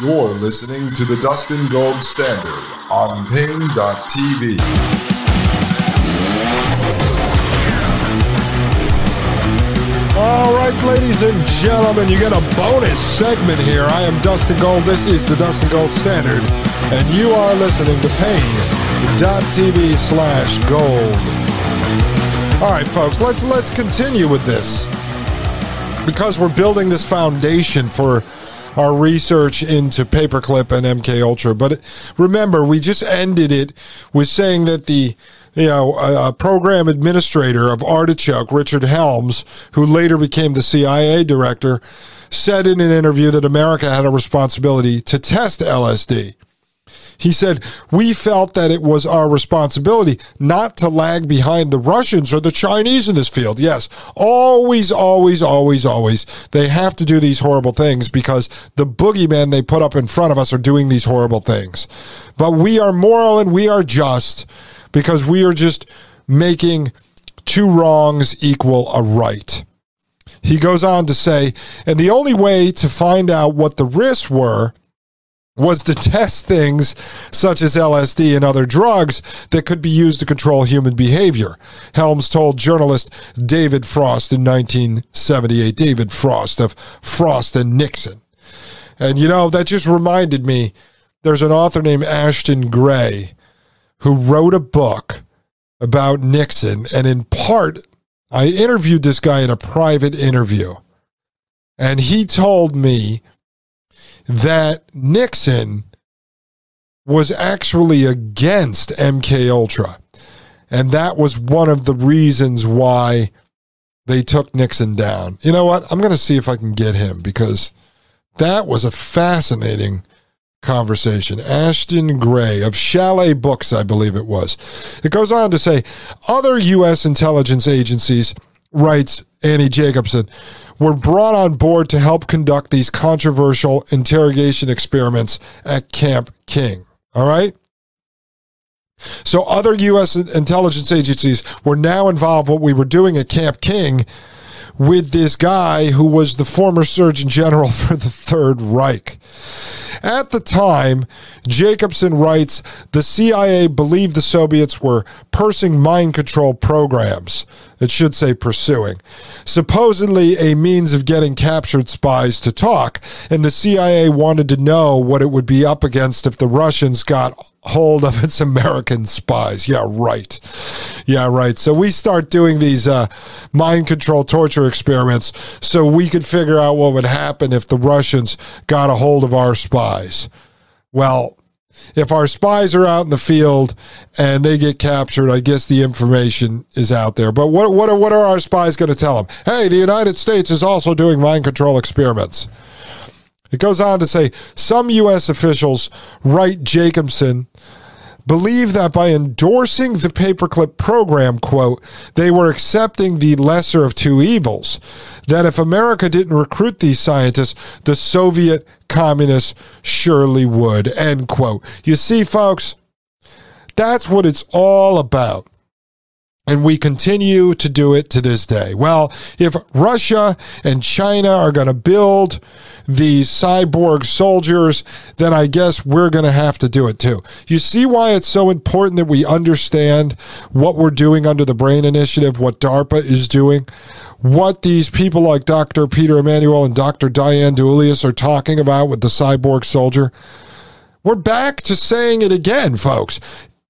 You're listening to the Dustin Gold Standard on Paine.tv. All right, ladies and gentlemen, you get a bonus segment here. I am Dustin Gold. This is the Dustin Gold Standard, and you are listening to Paine.tv slash gold. All right, folks, let's let's continue with this because we're building this foundation for our research into paperclip and MK Ultra. But remember, we just ended it with saying that the you know, a, a, program administrator of Artichoke, Richard Helms, who later became the CIA director, said in an interview that America had a responsibility to test LSD. He said, We felt that it was our responsibility not to lag behind the Russians or the Chinese in this field. Yes, always, always, always, always. They have to do these horrible things because the boogeymen they put up in front of us are doing these horrible things. But we are moral and we are just because we are just making two wrongs equal a right. He goes on to say, and the only way to find out what the risks were was to test things such as LSD and other drugs that could be used to control human behavior. Helms told journalist David Frost in 1978, David Frost of Frost and Nixon. And you know, that just reminded me there's an author named Ashton Gray who wrote a book about Nixon. And in part, I interviewed this guy in a private interview. And he told me that Nixon was actually against MK Ultra. And that was one of the reasons why they took Nixon down. You know what? I'm going to see if I can get him because that was a fascinating conversation. Ashton Gray of Chalet Books, I believe it was. It goes on to say other U.S. intelligence agencies, writes Annie Jacobsen, were brought on board to help conduct these controversial interrogation experiments at Camp King. All right? So other U.S. intelligence agencies were now involved what we were doing at Camp King with this guy who was the former Surgeon General for the Third Reich. At the time, Jacobsen writes the CIA believed the Soviets were pursing mind control programs. It should say pursuing. Supposedly a means of getting captured spies to talk, and the CIA wanted to know what it would be up against if the Russians got hold of its American spies. Yeah, right. Yeah, right. So we start doing these uh, mind control torture experiments so we could figure out what would happen if the Russians got a hold of our spies. Well, if our spies are out in the field and they get captured, I guess the information is out there. But what what are, what are our spies going to tell them? Hey, the United States is also doing mind control experiments. It goes on to say some U.S. officials, write Jacobsen, believe that by endorsing the paperclip program, quote, they were accepting the lesser of two evils. That if America didn't recruit these scientists, the Soviet communists surely would, end quote. You see, folks, that's what it's all about. And we continue to do it to this day. Well, if Russia and China are going to build these cyborg soldiers, then I guess we're going to have to do it too. You see why it's so important that we understand what we're doing under the BRAIN Initiative, what DARPA is doing, what these people like Dr. Peter Emanuel and Dr. Diane DiEuliis are talking about with the cyborg soldier. We're back to saying it again, folks.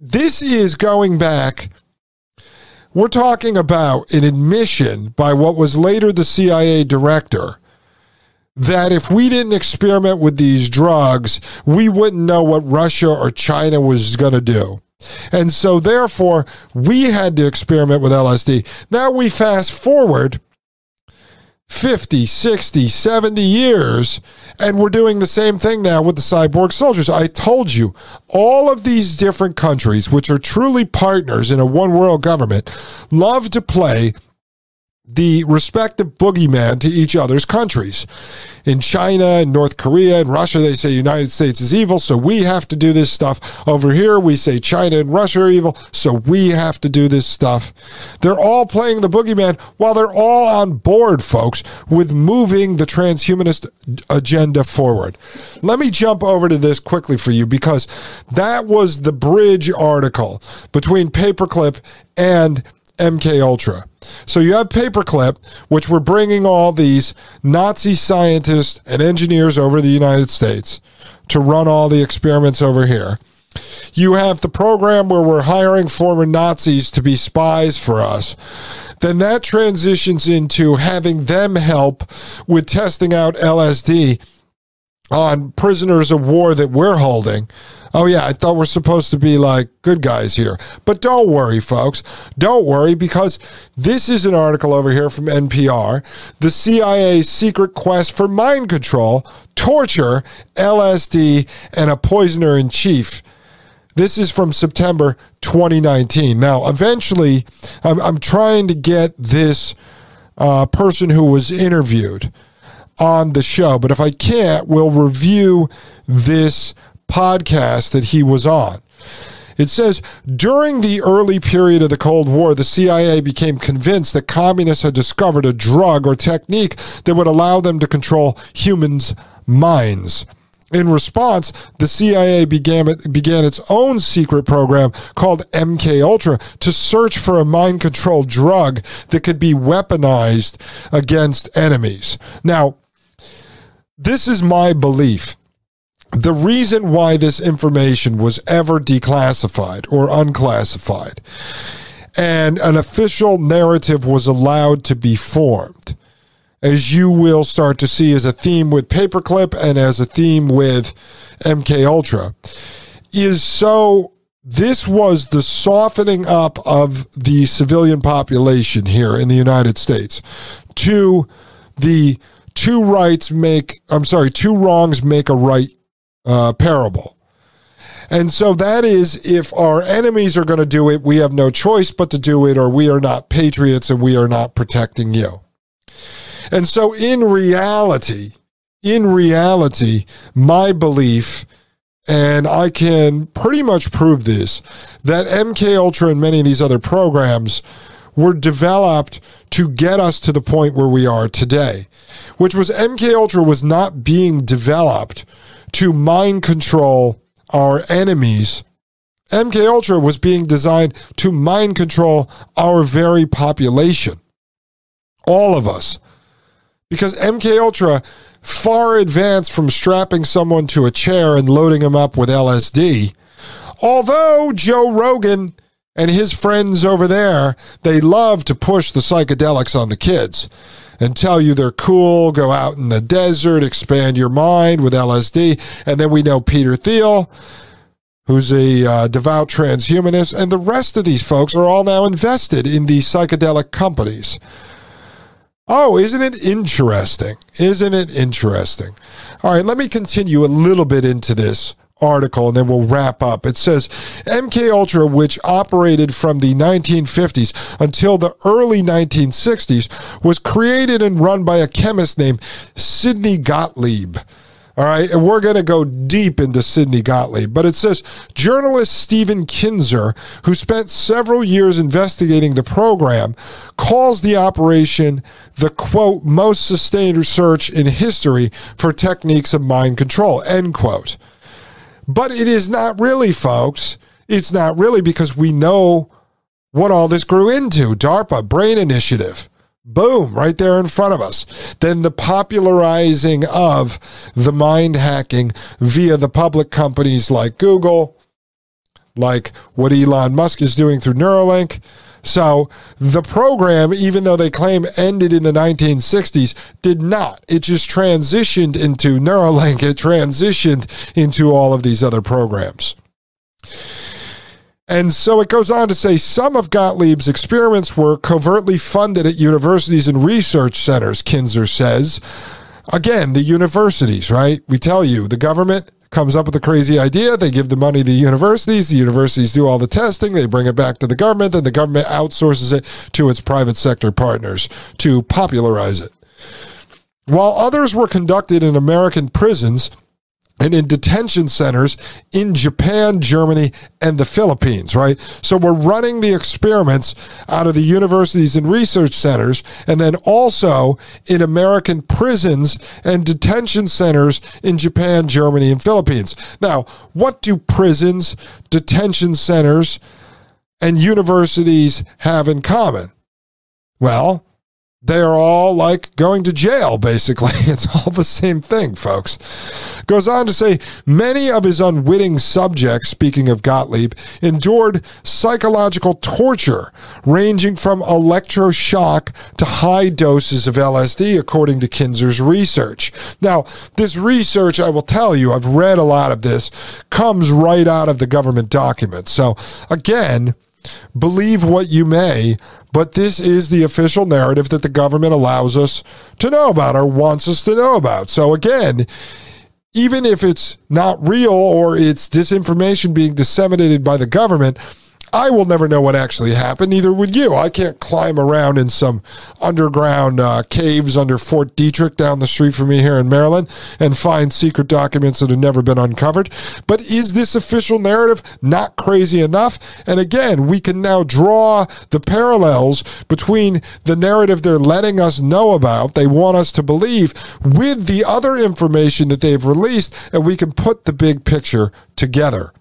This is going back we're talking about an admission by what was later the CIA director that if we didn't experiment with these drugs, we wouldn't know what Russia or China was going to do. And so, therefore, we had to experiment with LSD. Now we fast forward 50, 60, 70 years, and we're doing the same thing now with the cyborg soldiers. I told you, all of these different countries, which are truly partners in a one world government, love to play the respective boogeyman to each other's countries. In China and North Korea and Russia, they say United States is evil, so we have to do this stuff. Over here, we say China and Russia are evil, so we have to do this stuff. They're all playing the boogeyman while they're all on board, folks, with moving the transhumanist agenda forward. Let me jump over to this quickly for you because that was the bridge article between Paperclip and MK Ultra. So you have Paperclip, which we're bringing all these Nazi scientists and engineers over the United States to run all the experiments over here. You have the program where we're hiring former Nazis to be spies for us. Then that transitions into having them help with testing out LSD on prisoners of war that we're holding. Oh, yeah, I thought we're supposed to be like good guys here. But don't worry, folks. Don't worry because this is an article over here from NPR The CIA's secret quest for mind control, torture, LSD, and a poisoner in chief. This is from September 2019. Now, eventually, I'm, I'm trying to get this uh, person who was interviewed on the show. But if I can't, we'll review this podcast that he was on. It says during the early period of the Cold War, the CIA became convinced that communists had discovered a drug or technique that would allow them to control humans' minds. In response, the CIA began, began its own secret program called MK Ultra to search for a mind control drug that could be weaponized against enemies. Now, this is my belief. The reason why this information was ever declassified or unclassified and an official narrative was allowed to be formed, as you will start to see as a theme with Paperclip and as a theme with MK Ultra, is so this was the softening up of the civilian population here in the United States to the two rights make I'm sorry, two wrongs make a right uh, parable. And so that is if our enemies are going to do it, we have no choice but to do it, or we are not patriots and we are not protecting you. And so in reality, in reality, my belief, and I can pretty much prove this, that MK Ultra and many of these other programs were developed to get us to the point where we are today, which was MK Ultra was not being developed to mind control our enemies. MK Ultra was being designed to mind control our very population. All of us. Because MK Ultra far advanced from strapping someone to a chair and loading them up with LSD. Although Joe Rogan and his friends over there, they love to push the psychedelics on the kids and tell you they're cool, go out in the desert, expand your mind with LSD. And then we know Peter Thiel, who's a uh, devout transhumanist, and the rest of these folks are all now invested in these psychedelic companies. Oh, isn't it interesting? Isn't it interesting? All right, let me continue a little bit into this article and then we'll wrap up. It says MK Ultra, which operated from the 1950s until the early 1960s, was created and run by a chemist named Sidney Gottlieb. All right, and we're going to go deep into Sidney Gottlieb, but it says journalist Stephen Kinzer, who spent several years investigating the program, calls the operation the quote most sustained research in history for techniques of mind control, end quote. But it is not really, folks. It's not really because we know what all this grew into DARPA, Brain Initiative. Boom, right there in front of us. Then the popularizing of the mind hacking via the public companies like Google, like what Elon Musk is doing through Neuralink, so the program, even though they claim ended in the 1960s, did not. It just transitioned into Neuralink. It transitioned into all of these other programs. And so it goes on to say some of Gottlieb's experiments were covertly funded at universities and research centers, Kinzer says. Again, the universities, right? We tell you, the government comes up with a crazy idea. They give the money to the universities. The universities do all the testing. They bring it back to the government. Then the government outsources it to its private sector partners to popularize it. While others were conducted in American prisons, and in detention centers in Japan, Germany, and the Philippines, right? So we're running the experiments out of the universities and research centers, and then also in American prisons and detention centers in Japan, Germany, and Philippines. Now, what do prisons, detention centers, and universities have in common? Well, they're all like going to jail, basically. It's all the same thing, folks. Goes on to say many of his unwitting subjects, speaking of Gottlieb, endured psychological torture ranging from electroshock to high doses of LSD, according to Kinzer's research. Now, this research, I will tell you, I've read a lot of this, comes right out of the government documents. So, again, Believe what you may, but this is the official narrative that the government allows us to know about or wants us to know about. So, again, even if it's not real or it's disinformation being disseminated by the government, I will never know what actually happened. Neither would you. I can't climb around in some underground uh, caves under Fort Detrick down the street from me here in Maryland and find secret documents that have never been uncovered. But is this official narrative not crazy enough? And again, we can now draw the parallels between the narrative they're letting us know about, they want us to believe, with the other information that they've released, and we can put the big picture together.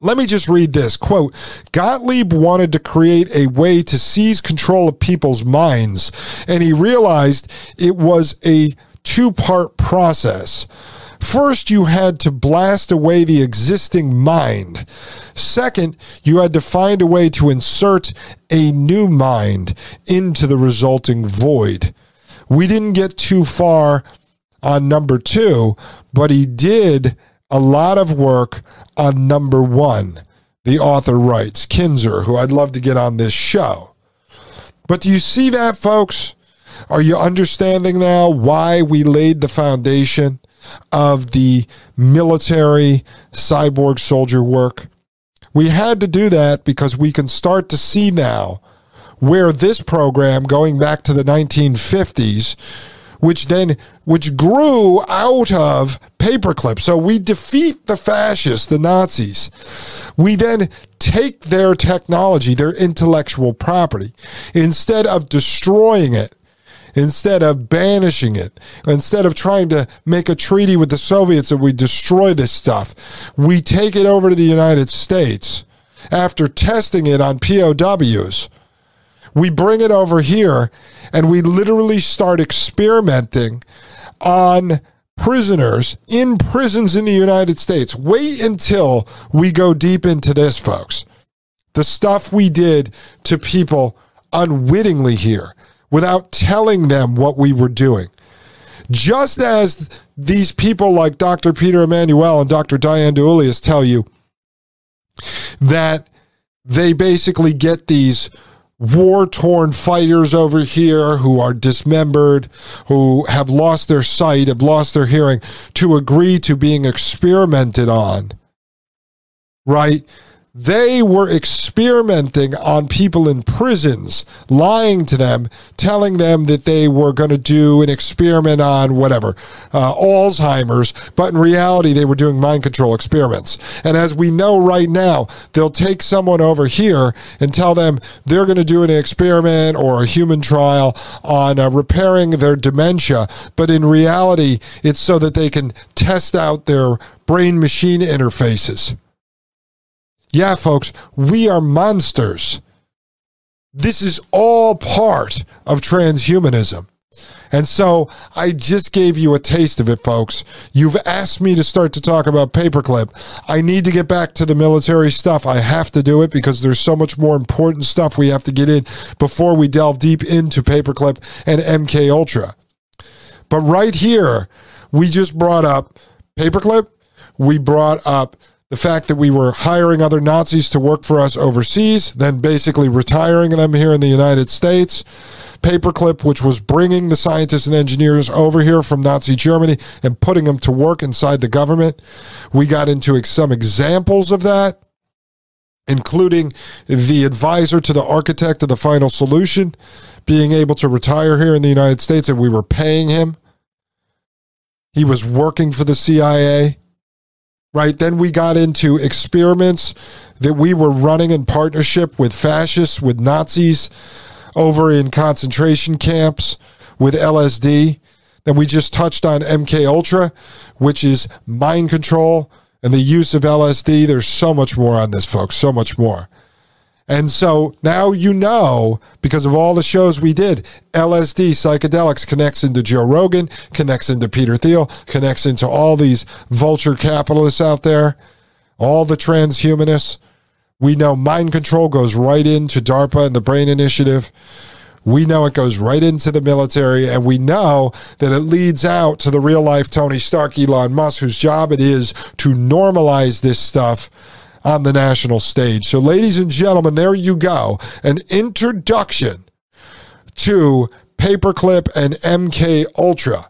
Let me just read this quote Gottlieb wanted to create a way to seize control of people's minds, and he realized it was a two part process. First, you had to blast away the existing mind. Second, you had to find a way to insert a new mind into the resulting void. We didn't get too far on number two, but he did a lot of work on number one, the author writes, Kinzer, who I'd love to get on this show. But do you see that, folks? Are you understanding now why we laid the foundation of the military cyborg soldier work? We had to do that because we can start to see now where this program, going back to the 1950s, which then which grew out of paperclip. So we defeat the fascists, the Nazis. We then take their technology, their intellectual property, instead of destroying it, instead of banishing it, instead of trying to make a treaty with the Soviets that we destroy this stuff, we take it over to the United States after testing it on POWs. We bring it over here and we literally start experimenting on prisoners in prisons in the United States. Wait until we go deep into this, folks. The stuff we did to people unwittingly here without telling them what we were doing. Just as these people like Dr. Peter Emanuel and Dr. Diane DiEuliis tell you that they basically get these war torn fighters over here who are dismembered, who have lost their sight, have lost their hearing, to agree to being experimented on, right? They were experimenting on people in prisons, lying to them, telling them that they were going to do an experiment on whatever, uh, Alzheimer's, but in reality, they were doing mind control experiments. And as we know right now, they'll take someone over here and tell them they're going to do an experiment or a human trial on uh, repairing their dementia, but in reality, it's so that they can test out their brain machine interfaces. Yeah, folks, we are monsters. This is all part of transhumanism. And so I just gave you a taste of it, folks. You've asked me to start to talk about paperclip. I need to get back to the military stuff. I have to do it because there's so much more important stuff we have to get in before we delve deep into paperclip and MK Ultra. But right here, we just brought up paperclip. We brought up the fact that we were hiring other Nazis to work for us overseas, then basically retiring them here in the United States. Paperclip, which was bringing the scientists and engineers over here from Nazi Germany and putting them to work inside the government. We got into some examples of that, including the advisor to the architect of the final solution being able to retire here in the United States, and we were paying him. He was working for the CIA right? Then we got into experiments that we were running in partnership with fascists, with Nazis over in concentration camps with LSD. Then we just touched on MK Ultra, which is mind control and the use of LSD. There's so much more on this, folks, so much more. And so now you know, because of all the shows we did, LSD, psychedelics connects into Joe Rogan, connects into Peter Thiel, connects into all these vulture capitalists out there, all the transhumanists. We know mind control goes right into DARPA and the Brain Initiative. We know it goes right into the military, and we know that it leads out to the real life Tony Stark, Elon Musk, whose job it is to normalize this stuff on the national stage. So, ladies and gentlemen, there you go. An introduction to Paperclip and MK Ultra,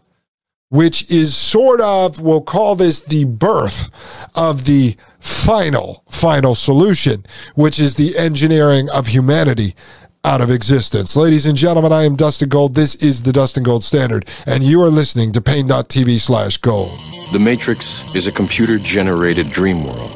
which is sort of, we'll call this the birth of the final, final solution, which is the engineering of humanity out of existence. Ladies and gentlemen, I am Dustin Gold. This is the Dustin Gold Standard, and you are listening to Paine.tv slash gold. The Matrix is a computer generated dream world